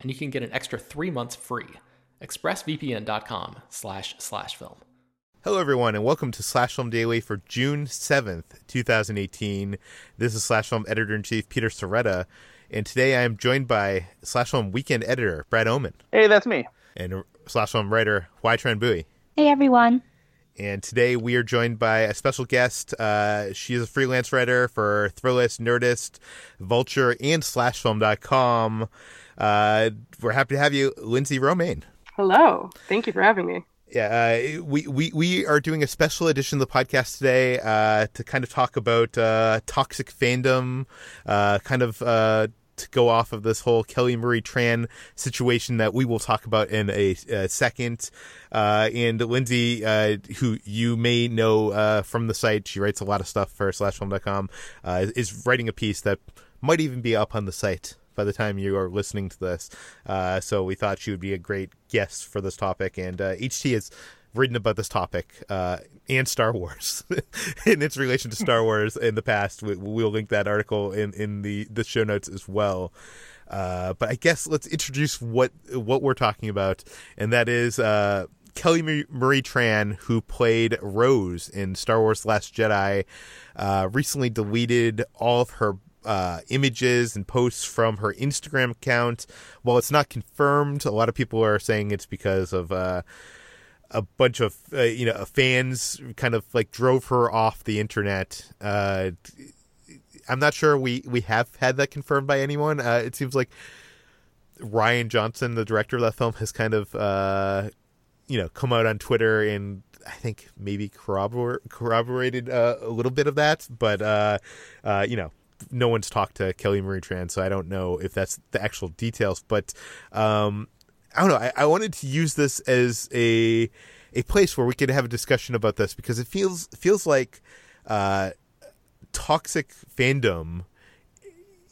and you can get an extra three months free. ExpressVPN.com slash slash film. Hello, everyone, and welcome to Slash Film Daily for June 7th, 2018. This is Slash Film Editor in Chief Peter Sciretta, and today I am joined by Slash Film Weekend Editor Brad Oman. Hey, that's me. And Slash Film Writer Hoai Tran Bui. Hey, everyone. And today we are joined by a special guest. Uh, she is a freelance writer for Thrillist, Nerdist, Vulture, and SlashFilm.com. Uh, we're happy to have you, Lindsey Romain. Hello. Thank you for having me. Yeah, uh, we, we, we are doing a special edition of the podcast today uh, to kind of talk about uh, toxic fandom, uh, kind of uh, to go off of this whole Kelly Marie Tran situation that we will talk about in a, a second. Uh, and Lindsey, uh, who you may know uh, from the site, she writes a lot of stuff for slashfilm.com, uh, is writing a piece that might even be up on the site by the time you are listening to this. Uh, so we thought she would be a great guest for this topic. And uh, HT has written about this topic uh, and Star Wars in its relation to Star Wars in the past. We, will link that article in, in the, the show notes as well. Uh, but I guess let's introduce what what we're talking about, and that is uh, Kelly Marie Tran, who played Rose in Star Wars: Last Jedi, uh, recently deleted all of her uh, images and posts from her Instagram account. While it's not confirmed, a lot of people are saying it's because of uh, a bunch of uh, you know fans kind of like drove her off the internet. Uh, I'm not sure we we have had that confirmed by anyone. Uh, it seems like Rian Johnson, the director of that film, has kind of uh, you know come out on Twitter and I think maybe corrobor- corroborated uh, a little bit of that, but uh, uh, you know, no one's talked to Kelly Marie Tran, so I don't know if that's the actual details. But um, I don't know. I, I, wanted to use this as a a place where we could have a discussion about this because it feels feels like uh, toxic fandom.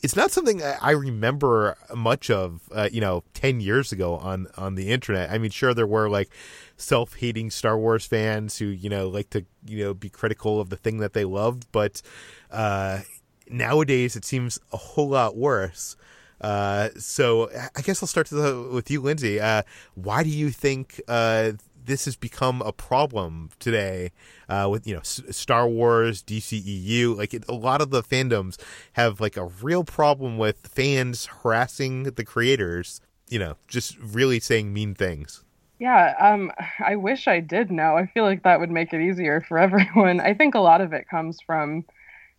It's not something I remember much of, uh, you know, ten years ago on on the internet. I mean, sure there were like self hating Star Wars fans who you know like to you know be critical of the thing that they loved, but uh, nowadays it seems a whole lot worse. Uh, so I guess I'll start with you, Lindsey. Uh, why do you think uh, this has become a problem today uh, with you know S- Star Wars, DCEU? Like it, a lot of the fandoms have like a real problem with fans harassing the creators. You know, just really saying mean things. Yeah, um, I wish I did know. I feel like that would make it easier for everyone. I think a lot of it comes from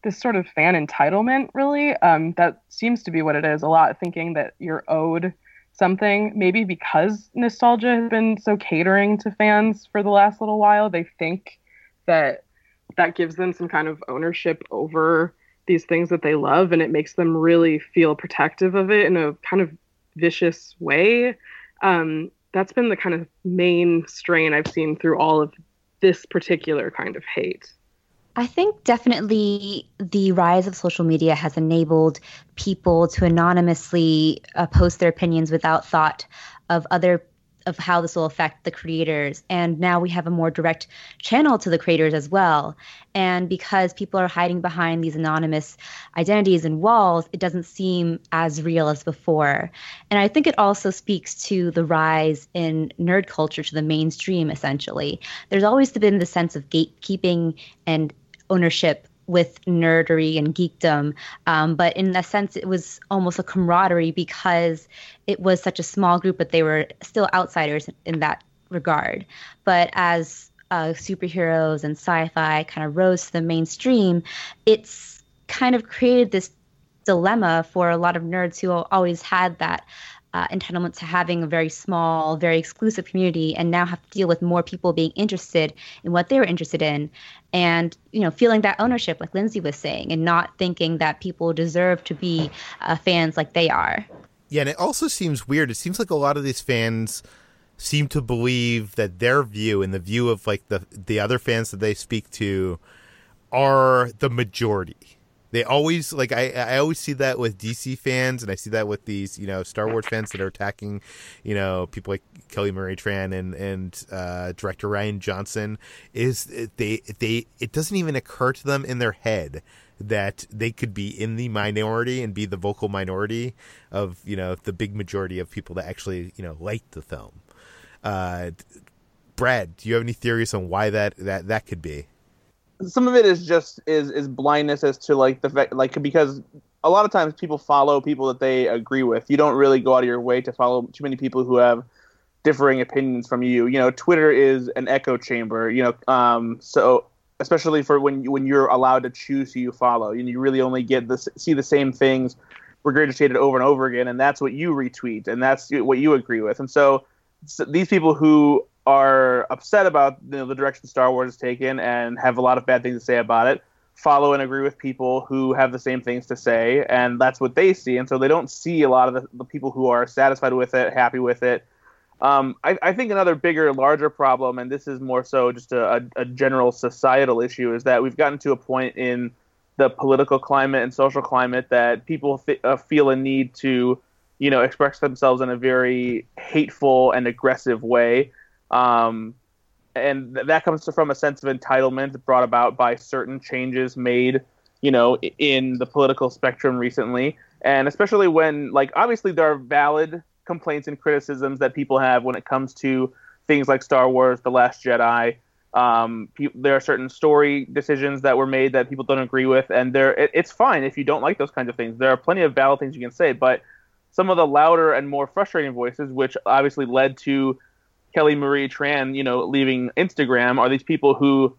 this sort of fan entitlement, really. Um, that seems to be what it is a lot, thinking that you're owed something. Maybe because nostalgia has been so catering to fans for the last little while, they think that that gives them some kind of ownership over these things that they love and it makes them really feel protective of it in a kind of vicious way. Um, that's been the kind of main strain I've seen through all of this particular kind of hate. I think definitely the rise of social media has enabled people to anonymously uh, post their opinions without thought of other of how this will affect the creators. And now we have a more direct channel to the creators as well. And because people are hiding behind these anonymous identities and walls, it doesn't seem as real as before. And I think it also speaks to the rise in nerd culture to the mainstream, essentially. There's always been the sense of gatekeeping and ownership with nerdery and geekdom. Um, but in a sense, it was almost a camaraderie because it was such a small group, but they were still outsiders in that regard. But as uh, superheroes and sci-fi kind of rose to the mainstream, it's kind of created this dilemma for a lot of nerds who always had that uh, entitlement to having a very small, very exclusive community, and now have to deal with more people being interested in what they were interested in, and you know, feeling that ownership, like Lindsey was saying, and not thinking that people deserve to be uh, fans like they are. Yeah, and it also seems weird. It seems like a lot of these fans seem to believe that their view and the view of like the the other fans that they speak to are the majority they always like I I always see that with DC fans and I see that with these you know Star Wars fans that are attacking you know people like Kelly Marie Tran and and uh, director Rian Johnson is they they it doesn't even occur to them in their head that they could be in the minority and be the vocal minority of you know the big majority of people that actually you know like the film. Uh, Brad, do you have any theories on why that that that could be? Some of it is just is is blindness as to like the fact like because a lot of times people follow people that they agree with. You don't really go out of your way to follow too many people who have differing opinions from you. You know, Twitter is an echo chamber. You know, um, so especially for when when you're allowed to choose who you follow, and you really only get this see the same things regurgitated over and over again, and that's what you retweet, and that's what you agree with. And so, so these people who are upset about you know, the direction Star Wars has taken and have a lot of bad things to say about it, follow and agree with people who have the same things to say, and that's what they see. And so they don't see a lot of the, the people who are satisfied with it, happy with it. Um, I, I, think another bigger, larger problem, and this is more so just a, a, a general societal issue, is that we've gotten to a point in the political climate and social climate that people th- uh, feel a need to, you know, express themselves in a very hateful and aggressive way um, and th- that comes from a sense of entitlement brought about by certain changes made, you know, in the political spectrum recently. And especially when, like, obviously there are valid complaints and criticisms that people have when it comes to things like Star Wars, The Last Jedi. Um, pe- there are certain story decisions that were made that people don't agree with, and there it, it's fine if you don't like those kinds of things. There are plenty of valid things you can say, but some of the louder and more frustrating voices, which obviously led to Kelly Marie Tran, you know, leaving Instagram are these people who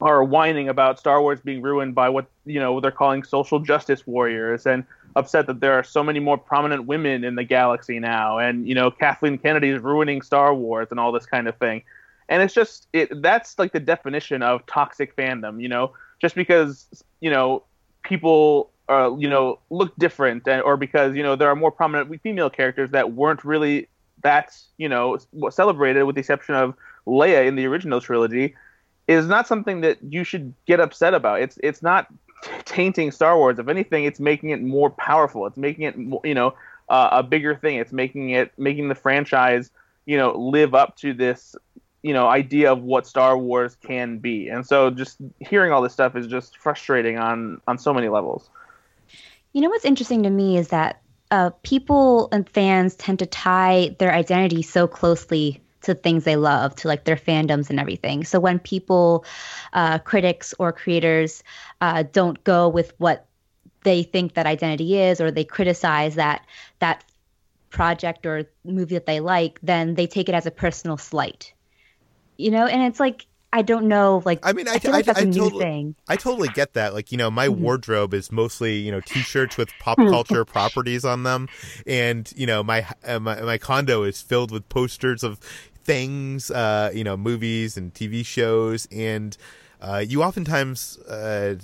are whining about Star Wars being ruined by what you know what they're calling social justice warriors and upset that there are so many more prominent women in the galaxy now and you know Kathleen Kennedy is ruining Star Wars and all this kind of thing. And it's just it that's like the definition of toxic fandom, you know, just because you know people uh, you know look different or because you know there are more prominent female characters that weren't really that's you know celebrated with the exception of Leia in the original trilogy is not something that you should get upset about. It's it's not tainting Star Wars. If anything, it's making it more powerful. It's making it you know uh, a bigger thing. It's making it making the franchise you know live up to this you know idea of what Star Wars can be. And so just hearing all this stuff is just frustrating on on so many levels. You know what's interesting to me is that uh, people and fans tend to tie their identity so closely to things they love, to like their fandoms and everything. So when people, uh, critics or creators, uh, don't go with what they think that identity is, or they criticize that that project or movie that they like, then they take it as a personal slight. You know, and it's like I don't know. Like, I mean, I, I feel like that's I, a new totally, thing. I totally get that. Like, you know, my mm-hmm. wardrobe is mostly you know t-shirts with pop culture properties on them, and you know, my uh, my my condo is filled with posters of things, uh, you know, movies and TV shows, and uh, you oftentimes. Uh,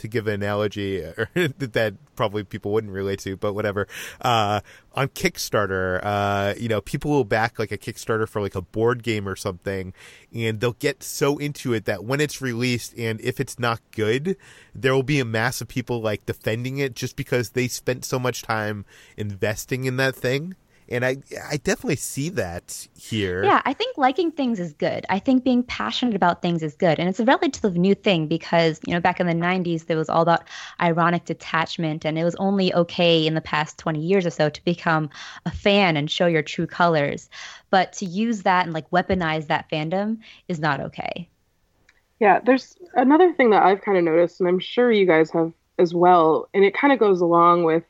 to give an analogy that probably people wouldn't relate to, but whatever. Uh, on Kickstarter, uh, you know, people will back like a Kickstarter for like a board game or something, and they'll get so into it that when it's released and if it's not good, there will be a mass of people like defending it just because they spent so much time investing in that thing and I I definitely see that here. Yeah, I think liking things is good. I think being passionate about things is good, and it's a relatively new thing because you know back in the '90s there was all about ironic detachment, and it was only okay in the past 20 years or so to become a fan and show your true colors, but to use that and like weaponize that fandom is not okay. Yeah, there's another thing that I've kind of noticed, and I'm sure you guys have as well, and it kind of goes along with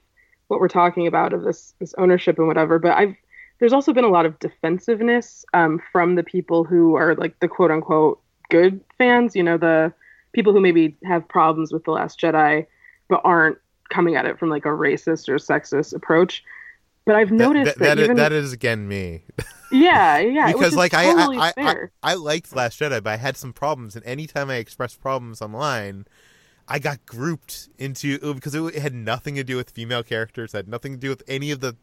what we're talking about of this this ownership and whatever. But I've there's also been a lot of defensiveness um, from the people who are like the quote unquote good fans. You know, the people who maybe have problems with the Last Jedi, but aren't coming at it from like a racist or sexist approach. But I've noticed that, that, that, that, even, is, that is again me. yeah, yeah, because like totally I, I, I. I I liked Last Jedi, but I had some problems, and anytime I express problems online, I got grouped into because it had nothing to do with female characters, had nothing to do with any of the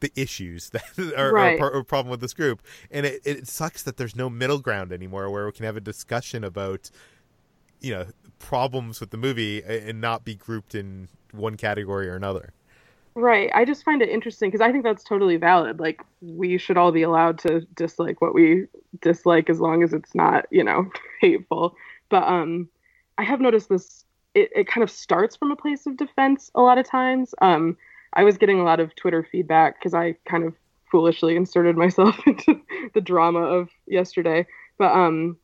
the issues that are, Right. are, a problem with this group, and it, it sucks that there's no middle ground anymore where we can have a discussion about you know problems with the movie and not be grouped in one category or another. Right. I just find it interesting because I think that's totally valid. Like, we should all be allowed to dislike what we dislike as long as it's not, you know, hateful. But um, I have noticed this. It, it kind of starts from a place of defense a lot of times. Um, I was getting a lot of Twitter feedback because I kind of foolishly inserted myself into the drama of yesterday. But um,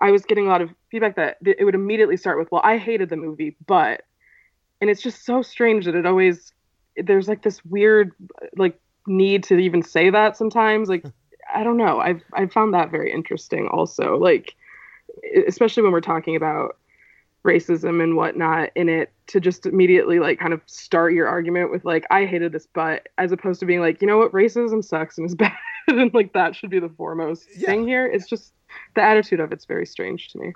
I was getting a lot of feedback that it would immediately start with, "Well, I hated the movie, but," and it's just so strange that it always there's like this weird like need to even say that sometimes like i don't know i've i've found that very interesting also like especially when we're talking about racism and whatnot in it to just immediately like kind of start your argument with like i hated this but as opposed to being like you know what? Racism sucks and is bad and like that should be the foremost Yeah. thing here. It's just the attitude of it's very strange to me.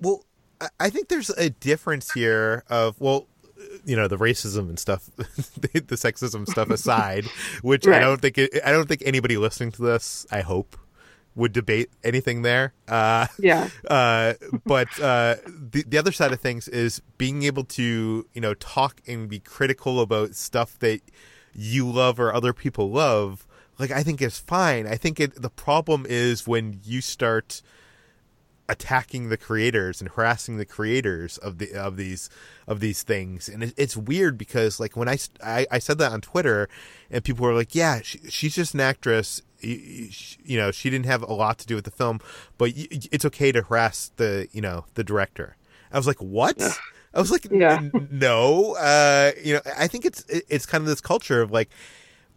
Well, I- I think there's a difference here of well, you know, the racism and stuff, the, sexism stuff aside, which I don't think it, I don't think anybody listening to this, I hope, would debate anything there. Uh, yeah uh, but uh, the the other side of things is being able to you know talk and be critical about stuff that you love or other people love. Like I think is fine. I think it the problem is when you start attacking the creators and harassing the creators of the of these of these things and it, it's weird because like when I, I I said that on Twitter and people were like yeah she, she's just an actress you, you- know she didn't have a lot to do with the film but it's okay to harass the you know the director I was like what I was like Yeah. No uh you know I think it's it's kind of this culture of like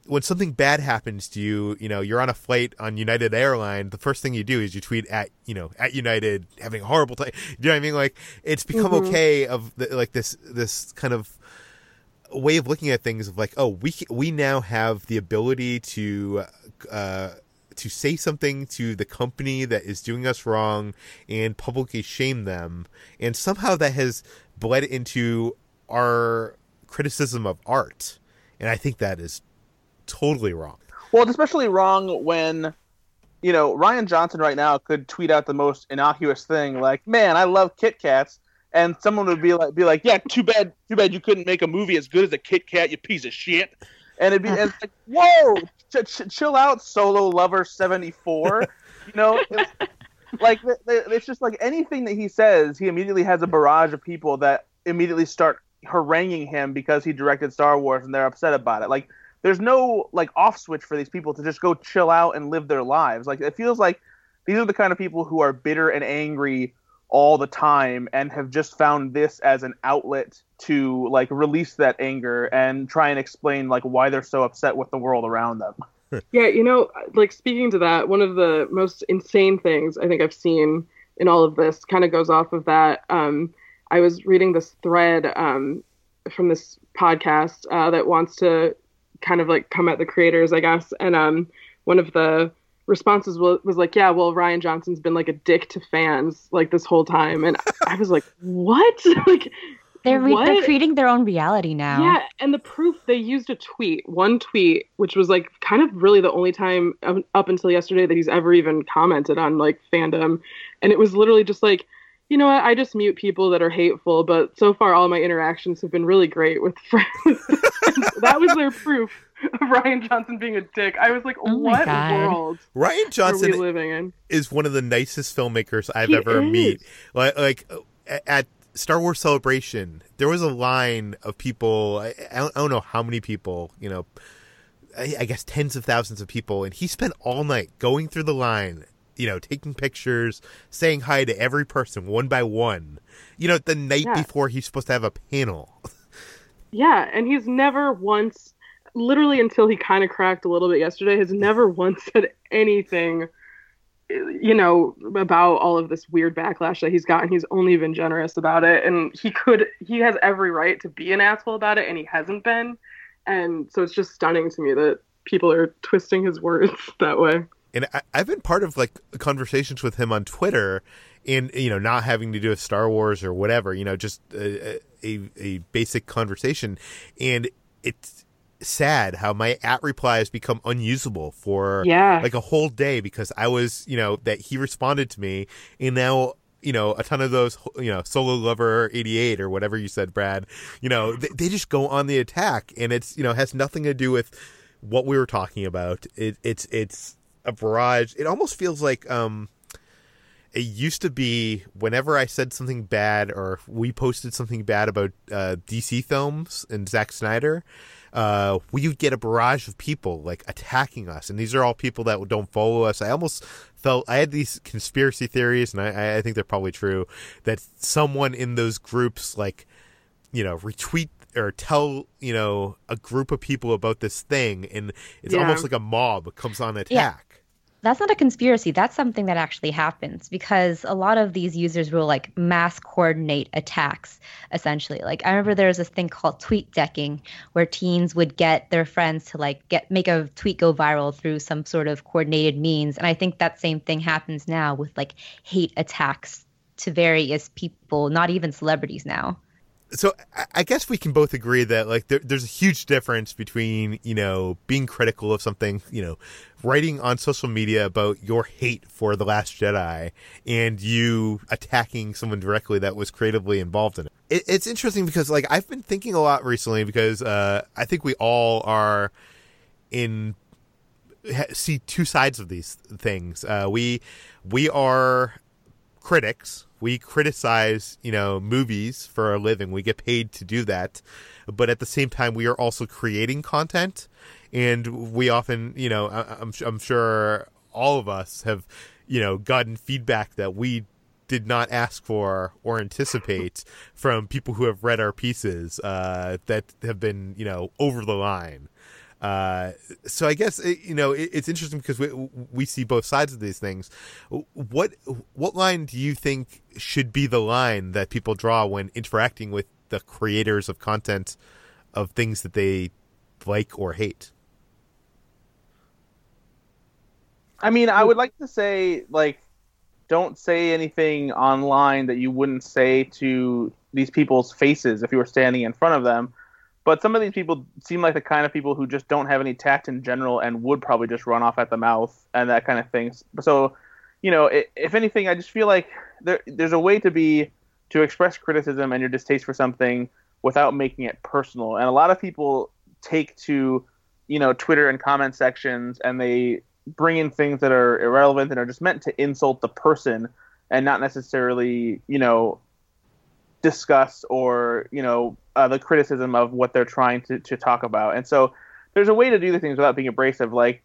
when something bad happens to you, you know, you're on a flight on United Airline, the first thing you do is you tweet at, you know, at United having a horrible time. You know what I mean? Like it's become okay of the, like this this kind of way of looking at things of like, oh, we we now have the ability to uh to say something to the company that is doing us wrong and publicly shame them. And somehow that has bled into our criticism of art. And I think that is totally wrong. Well, it's especially wrong when, you know, Rian Johnson right now could tweet out the most innocuous thing, like, "Man, I love Kit Kats," and someone would be like, "Be like, yeah, too bad, too bad you couldn't make a movie as good as a Kit Kat, you piece of shit." And it'd be and it's like, "Whoa, ch- ch- chill out, Solo Lover seventy four. You know, like it's just like anything that he says, he immediately has a barrage of people that immediately start haranguing him because he directed Star Wars and they're upset about it. Like there's no like off switch for these people to just go chill out and live their lives. Like it feels like these are the kind of people who are bitter and angry all the time and have just found this as an outlet to like release that anger and try and explain like why they're so upset with the world around them. Yeah, you know, like speaking to that, one of the most insane things I think I've seen in all of this kind of goes off of that. Um, I was reading this thread um, from this podcast uh, that wants to kind of like come at the creators, I guess, and um, one of the responses was, was like, "Yeah, well, Rian Johnson's been like a dick to fans like this whole time," and I was like, "What?" like They're re- they're creating their own reality now. yeah, and the proof they used a tweet, one tweet, which was like kind of really the only time up, up until yesterday that he's ever even commented on like fandom, and it was literally just like, you know what, I just mute people that are hateful, but so far all my interactions have been really great with friends. that was their proof of Rian Johnson being a dick. I was like, Oh what God. world Rian are we Johnson living in? is one of the nicest filmmakers I've He ever is. meet. Like, like at Star Wars Celebration, there was a line of people. I, I don't I don't know how many people. You know, I, I guess tens of thousands of people, and he spent all night going through the line. You know, taking pictures, saying hi to every person one by one. You know, the night Yeah. before he's supposed to have a panel. Yeah, and he's never once, literally until he kind of cracked a little bit yesterday, has never once said anything, you know, about all of this weird backlash that he's gotten. He's only been generous about it, and he could, he has every right to be an asshole about it, and he hasn't been. And so it's just stunning to me that people are twisting his words that way. and I, I've been part of like conversations with him on Twitter, and you know, not having to do with Star Wars or whatever, you know, just a a, a basic conversation, and it's sad how my at replies become unusable for Yeah. like a whole day because I was you know that he responded to me, and now. You know, a ton of those, you know, solo lover 88 or whatever you said, Brad, you know, they, they just go on the attack and it's, you know, has nothing to do with what we were talking about. It, it's, it's, a barrage. It almost feels like um it used to be whenever I said something bad or we posted something bad about uh, DC films and Zack Snyder, uh, we would get a barrage of people like attacking us, and these are all people that don't follow us. I almost felt I had these conspiracy theories, and I, I think they're probably true that someone in those groups like you know retweet or tell you know a group of people about this thing, and it's Yeah. almost like a mob comes on attack. That's not a conspiracy. That's something that actually happens because a lot of these users will like mass coordinate attacks, essentially. Like I remember there was this thing called tweet decking where teens would get their friends to like get make a tweet go viral through some sort of coordinated means. And I think that same thing happens now with like hate attacks to various people, not even celebrities now. So I- guess we can both agree that like there, there's a huge difference between you know being critical of something, you know, writing on social media about your hate for the Last Jedi, and you attacking someone directly that was creatively involved in it. it it's interesting because like I've been thinking a lot recently because uh, I think we all are in see two sides of these things. Uh, we we are critics. We criticize, you know, movies for a living. We get paid to do that. But at the same time, we are also creating content. And we often, you know, I- I'm, I'm sure all of us have, you know, gotten feedback that we did not ask for or anticipate from people who have read our pieces uh, that have been, you know, over the line. Uh, so I guess you know it, it's interesting because we we see both sides of these things. What what line do you think should be the line that people draw when interacting with the creators of content of things that they like or hate? I mean, I would like to say like don't say anything online that you wouldn't say to these people's faces if you were standing in front of them. But some of these people seem like the kind of people who just don't have any tact in general and would probably just run off at the mouth and that kind of thing. So, you know, if anything, I just feel like there there's a way to be to express criticism and your distaste for something without making it personal. And a lot of people take to, you know, Twitter and comment sections and they bring in things that are irrelevant and are just meant to insult the person and not necessarily, you know, discuss or, you know, uh, the criticism of what they're trying to, to talk about. And so there's a way to do the things without being abrasive. Like,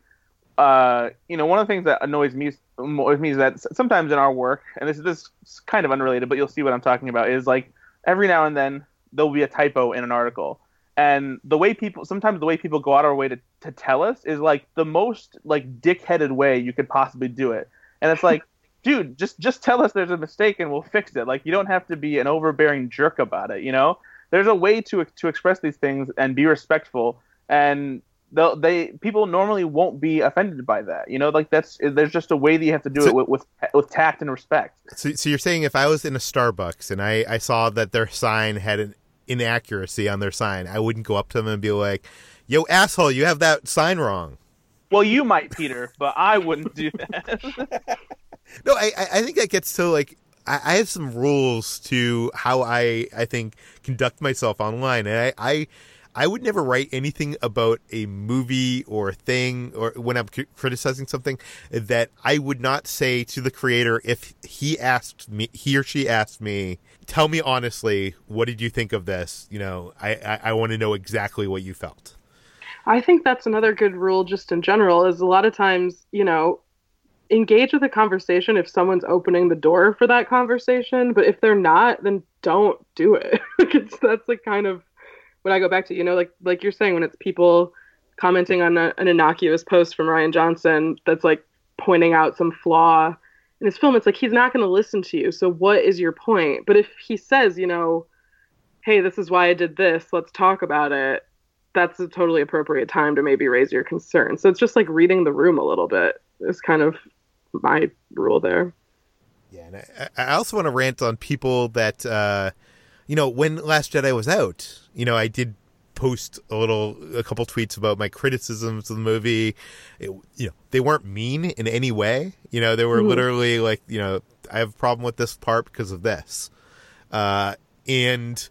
uh, you know, one of the things that annoys me, annoys me is that sometimes in our work, and this, this is kind of unrelated, but you'll see what I'm talking about, is like every now and then there'll be a typo in an article. And the way people, sometimes the way people go out of our way to, to tell us is like the most like dick-headed way you could possibly do it. And it's like, dude, just just tell us there's a mistake and we'll fix it. Like you don't have to be an overbearing jerk about it. You know, there's a way to to express these things and be respectful. And they people normally won't be offended by that. You know, like that's there's just a way that you have to do So- it with, with with tact and respect. So, so you're saying if I was in a Starbucks and I, I saw that their sign had an inaccuracy on their sign, I wouldn't go up to them and be like, "Yo, asshole, you have that sign wrong." Well, you might, Peter, but I wouldn't do that. No, I I I think that gets to like I, I have some rules to how I I think conduct myself online, and I I I would never write anything about a movie or a thing or when I'm c- criticizing something that I would not say to the creator if he asked me, he or she asked me, tell me honestly, what did you think of this? You know, I, I, I want to know exactly what you felt. I think that's another good rule just in general is a lot of times, you know, engage with a conversation if someone's opening the door for that conversation, but if they're not, then don't do it. it's that's like kind of what I go back to, you know, like like you're saying when it's people commenting on a, an innocuous post from Rian Johnson that's like pointing out some flaw in his film, it's like he's not going to listen to you. So what is your point? But if he says, you know, hey, this is why I did this, let's talk about it. That's a totally appropriate time to maybe raise your concern. So it's just like reading the room a little bit is kind of my rule there. Yeah, and I, I also want to rant on people that, uh, you know, when Last Jedi was out, you know, I did post a little, a couple tweets about my criticisms of the movie. It, you know, they weren't mean in any way. You know, they were mm-hmm. literally like, you know, I have a problem with this part because of this. Uh, and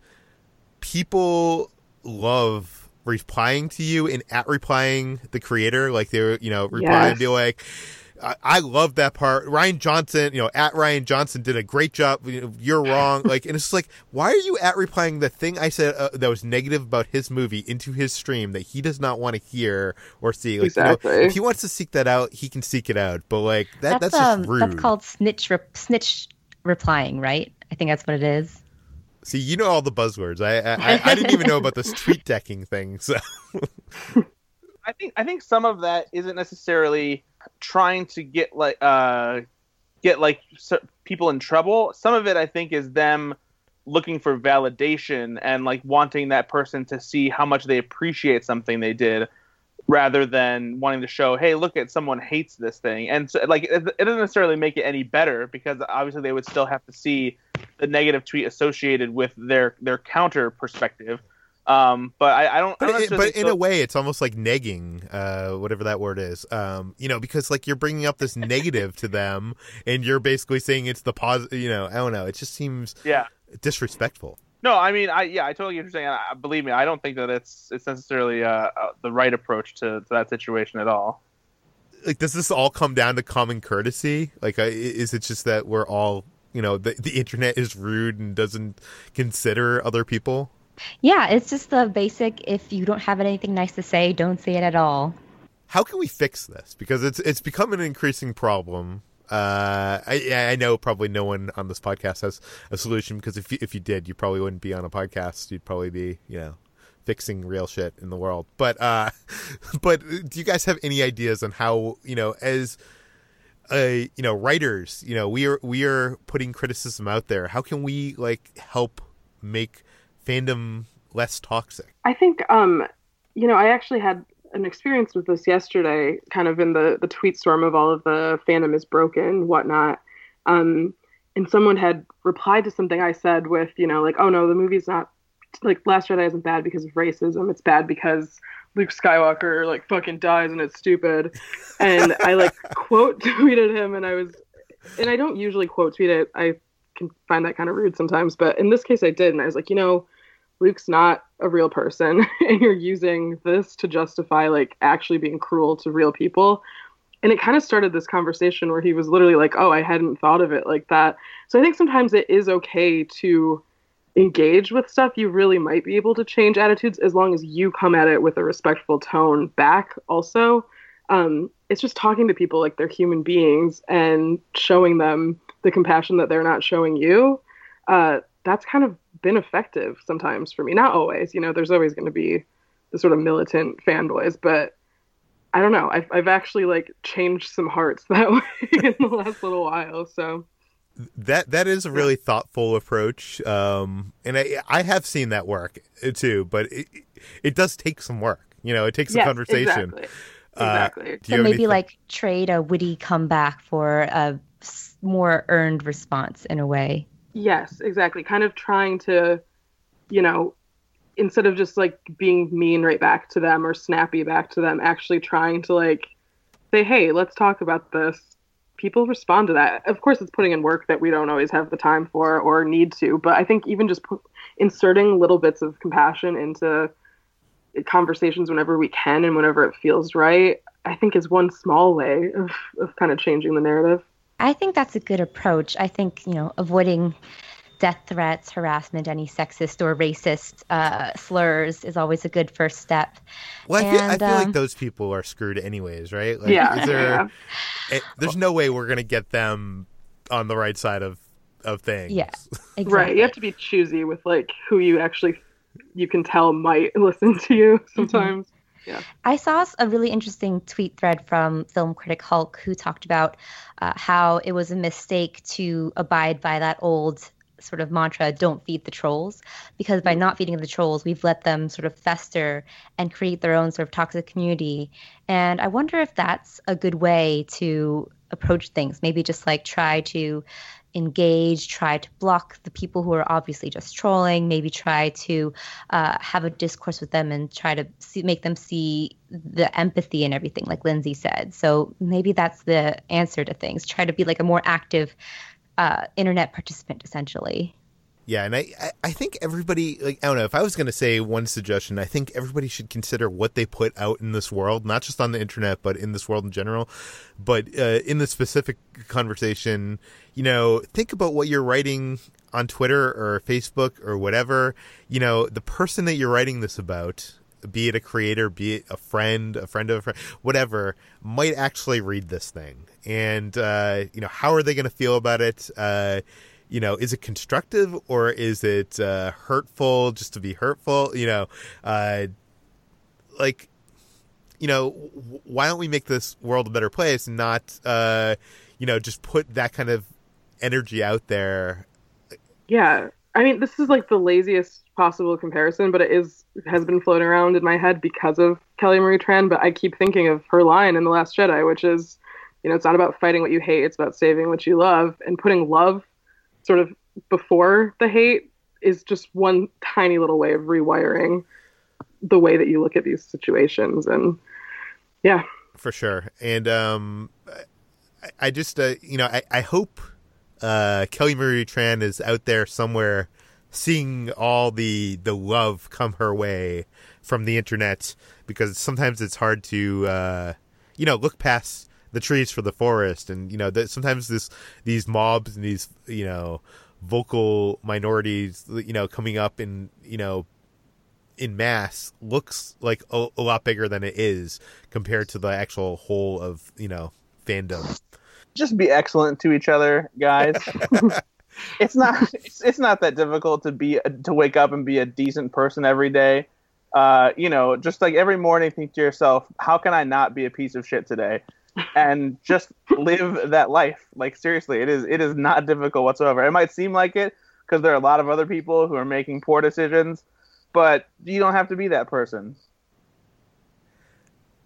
people love replying to you and at replying the creator, like they're, you know, reply yes. and be like, I, I love that part. Rian Johnson, you know, at Rian Johnson did a great job. You are wrong. Like, and it's like, why are you at replying the thing I said uh, that was negative about his movie into his stream that he does not want to hear or see? Like, exactly. You know, if he wants to seek that out, he can seek it out. But like that, that's, that's um, just rude. That's called snitch, re- snitch replying, right? I think that's what it is. See, you know all the buzzwords. I I, I didn't even know about this tweet decking thing. So, I think I think some of that isn't necessarily trying to get like uh get like people in trouble. Some of it I think is them looking for validation and like wanting that person to see how much they appreciate something they did rather than wanting to show hey look at someone hates this thing and so, like it, it doesn't necessarily make it any better because obviously they would still have to see the negative tweet associated with their their counter perspective um, but I, I don't. But, I don't it, but in a way, it's almost like negging, uh, whatever that word is. Um, you know, because like you're bringing up this negative to them, and you're basically saying it's the positive. You know, I don't know. It just seems yeah disrespectful. No, I mean, I yeah, I totally understand. I, believe me, I don't think that it's it's necessarily uh, uh, the right approach to, to that situation at all. Like, does this all come down to common courtesy? Like, is it just that we're all, you know, the the internet is rude and doesn't consider other people? Yeah, it's just the basic if you don't have anything nice to say, don't say it at all. How can we fix this? Because it's it's become an increasing problem. Uh, I I know probably no one on this podcast has a solution because if you, if you did, you probably wouldn't be on a podcast. You'd probably be you know fixing real shit in the world. But uh, but do you guys have any ideas on how you know as uh, you know writers you know we are we are putting criticism out there how can we like help make fandom less toxic? I think, um, you know, I actually had an experience with this yesterday, kind of in the the tweet storm of all of the fandom is broken, whatnot. Um, and someone had replied to something I said with, you know, like, oh no, the movie's not like Last Jedi isn't bad because of racism. It's bad because Luke Skywalker like fucking dies and it's stupid. And I like quote tweeted him, and I was, and I don't usually quote tweet it. I can find that kind of rude sometimes, but in this case I did, and I was like, you know, Luke's not a real person and you're using this to justify like actually being cruel to real people. And it kind of started this conversation where he was literally like, "Oh, I hadn't thought of it like that." So I think sometimes it is okay to engage with stuff. You really might be able to change attitudes as long as you come at it with a respectful tone back also. Um, it's just talking to people like they're human beings and showing them the compassion that they're not showing you. Uh, that's kind of been effective sometimes for me. Not always, you know, there's always going to be the sort of militant fanboys, but I don't know. I've, I've actually like changed some hearts that way in the last little while. So that that is a really thoughtful approach, um, and I I have seen that work uh, too, but it it does take some work. You know, it takes yes, a conversation. Exactly. Uh, exactly. so maybe like trade a witty comeback for a more earned response in a way. Yes, exactly. Kind of trying to, you know, instead of just like being mean right back to them or snappy back to them, actually trying to like say, hey, let's talk about this. People respond to that. Of course, it's putting in work that we don't always have the time for or need to, but I think even just inserting little bits of compassion into conversations whenever we can and whenever it feels right, I think is one small way of, of kind of changing the narrative. I think that's a good approach. I think, you know, avoiding death threats, harassment, any sexist or racist uh, slurs is always a good first step. Well, I feel, I feel um, like those people are screwed anyways, right? Like, yeah. There, yeah. It, there's no way we're going to get them on the right side of, of things. Yeah. Exactly. Right. You have to be choosy with like who you actually you can tell might listen to you sometimes. Mm-hmm. Yeah. I saw a really interesting tweet thread from film critic Hulk who talked about uh, how it was a mistake to abide by that old sort of mantra don't feed the trolls because by not feeding the trolls we've let them sort of fester and create their own sort of toxic community. And i wonder if that's a good way to approach things. Maybe just like try to engage try to block the people who are obviously just trolling maybe try to uh, have a discourse with them and try to see, make them see the empathy and everything like lindsey said so maybe that's the answer to things try to be like a more active uh, internet participant essentially. Yeah, and I, I think everybody like I don't know if I was going to say one suggestion, I think everybody should consider what they put out in this world, not just on the internet, but in this world in general. But uh, in the specific conversation, you know, think about what you're writing on Twitter or Facebook or whatever. You know, the person that you're writing this about be it a creator, be it a friend, a friend of a friend, whatever, might actually read this thing. And, uh, you know, how are they going to feel about it? Uh, you know, is it constructive or is it uh, hurtful just to be hurtful? You know, uh, like, you know, why don't we make this world a better place and not, uh, you know, just put that kind of energy out there? Yeah. I mean, this is like the laziest possible comparison, but it is has been floating around in my head because of Kelly Marie Tran. But I keep thinking of her line in The Last Jedi, which is, you know, it's not about fighting what you hate; it's about saving what you love. And putting love sort of before the hate is just one tiny little way of rewiring the way that you look at these situations. And yeah, for sure. And um, I, I just, uh, you know, I, I hope uh, Kelly Marie Tran is out there somewhere seeing all the the love come her way from the internet because sometimes it's hard to uh, you know look past the trees for the forest and you know that sometimes this these mobs and these you know vocal minorities you know coming up in you know in mass looks like a, a lot bigger than it is compared to the actual whole of you know fandom just be excellent to each other guys it's not it's, it's not that difficult to be to wake up and be a decent person every day. Uh, you know, just like every morning, think to yourself, how can I not be a piece of shit today? And just live that life. Like seriously, it is it is not difficult whatsoever. It might seem like it because there are a lot of other people who are making poor decisions, but you don't have to be that person.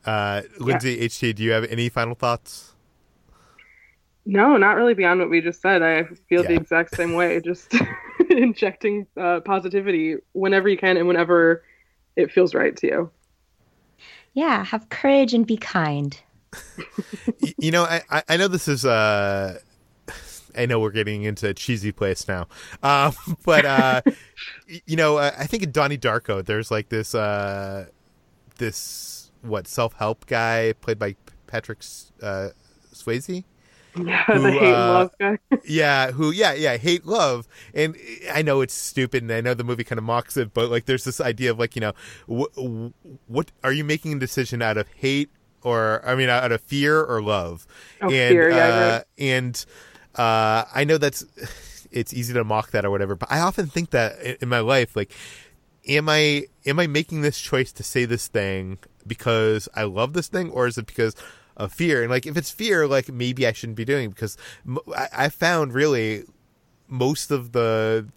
Uh, Lindsey yeah. HT, do you have any final thoughts? No, not really beyond what we just said. I feel yeah. the exact same way. Just injecting uh, positivity whenever you can and whenever it feels right to you. Yeah, have courage and be kind. You know, I, I know this is uh I know we're getting into a cheesy place now, um, but uh, you know, uh, I think in Donnie Darko, there's like this uh, this what self help guy played by Patrick uh, Swayze. Yeah, who, the hate uh, love guy. yeah, who yeah, yeah, hate love. And I know it's stupid and I know the movie kind of mocks it, but like there's this idea of like, you know, wh- what are you making a decision out of hate or I mean out of fear or love? Oh, and fear, yeah, uh, right. and uh I know that's it's easy to mock that or whatever, but I often think that in, in my life like am I am I making this choice to say this thing because I love this thing or is it because of fear. And like, if it's fear, like maybe I shouldn't be doing it because I, I found really most of the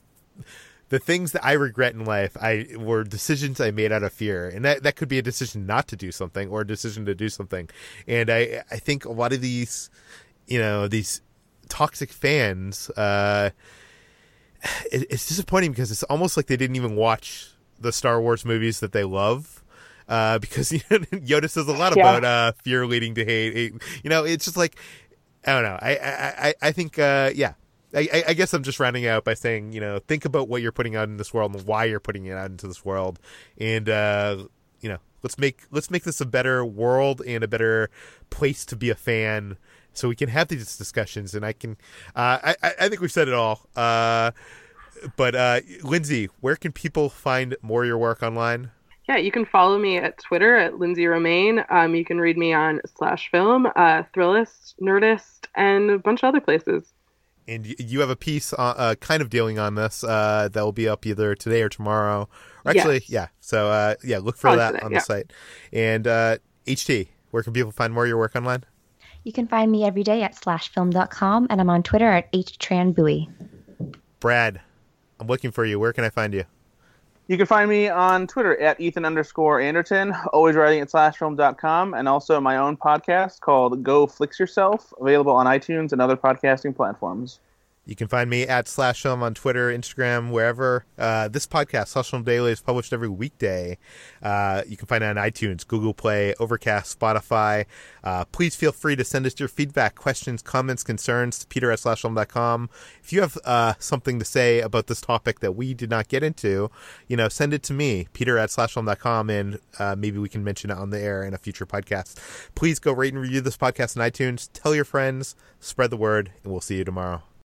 the things that I regret in life, I were decisions I made out of fear, and that that could be a decision not to do something or a decision to do something. And I I think a lot of these, you know, these toxic fans, uh, it, it's disappointing because it's almost like they didn't even watch the Star Wars movies that they love uh, because you know, Yoda says a lot yeah. about uh, fear leading to hate. You know, it's just like I don't know. I I I think uh, yeah. I, I guess I'm just rounding out by saying, you know, think about what you're putting out in this world and why you're putting it out into this world, and uh, you know, let's make let's make this a better world and a better place to be a fan, so we can have these discussions. And I can, uh, I I think we've said it all. Uh, but uh, Lindsey, where can people find more of your work online? Yeah, you can follow me at Twitter at Lindsey Romain. Um, you can read me on Slash Film, uh, Thrillist, Nerdist, and a bunch of other places. And you have a piece uh, uh, kind of dealing on this uh, that will be up either today or tomorrow. Or actually, Yes. yeah. So uh, yeah, look for Probably that today, on yeah. the site. And uh, HT, where can people find more of your work online? You can find me every day at slashfilm.com, and I'm on Twitter at htranbui. Brad, I'm looking for you. Where can I find you? You can find me on Twitter at Ethan underscore Anderton, always writing at slashfilm.com, and also my own podcast called Go Flix Yourself, available on iTunes and other podcasting platforms. You can find me at Slash Film on Twitter, Instagram, wherever. Uh, this podcast, Slash Daily, is published every weekday. Uh, you can find it on iTunes, Google Play, Overcast, Spotify. Uh, please feel free to send us your feedback, questions, comments, concerns to peter at slashfilm.com. If you have uh, something to say about this topic that we did not get into, you know, send it to me, peter at slashfilm.com, and uh, maybe we can mention it on the air in a future podcast. Please go rate and review this podcast on iTunes. Tell your friends, spread the word, and we'll see you tomorrow.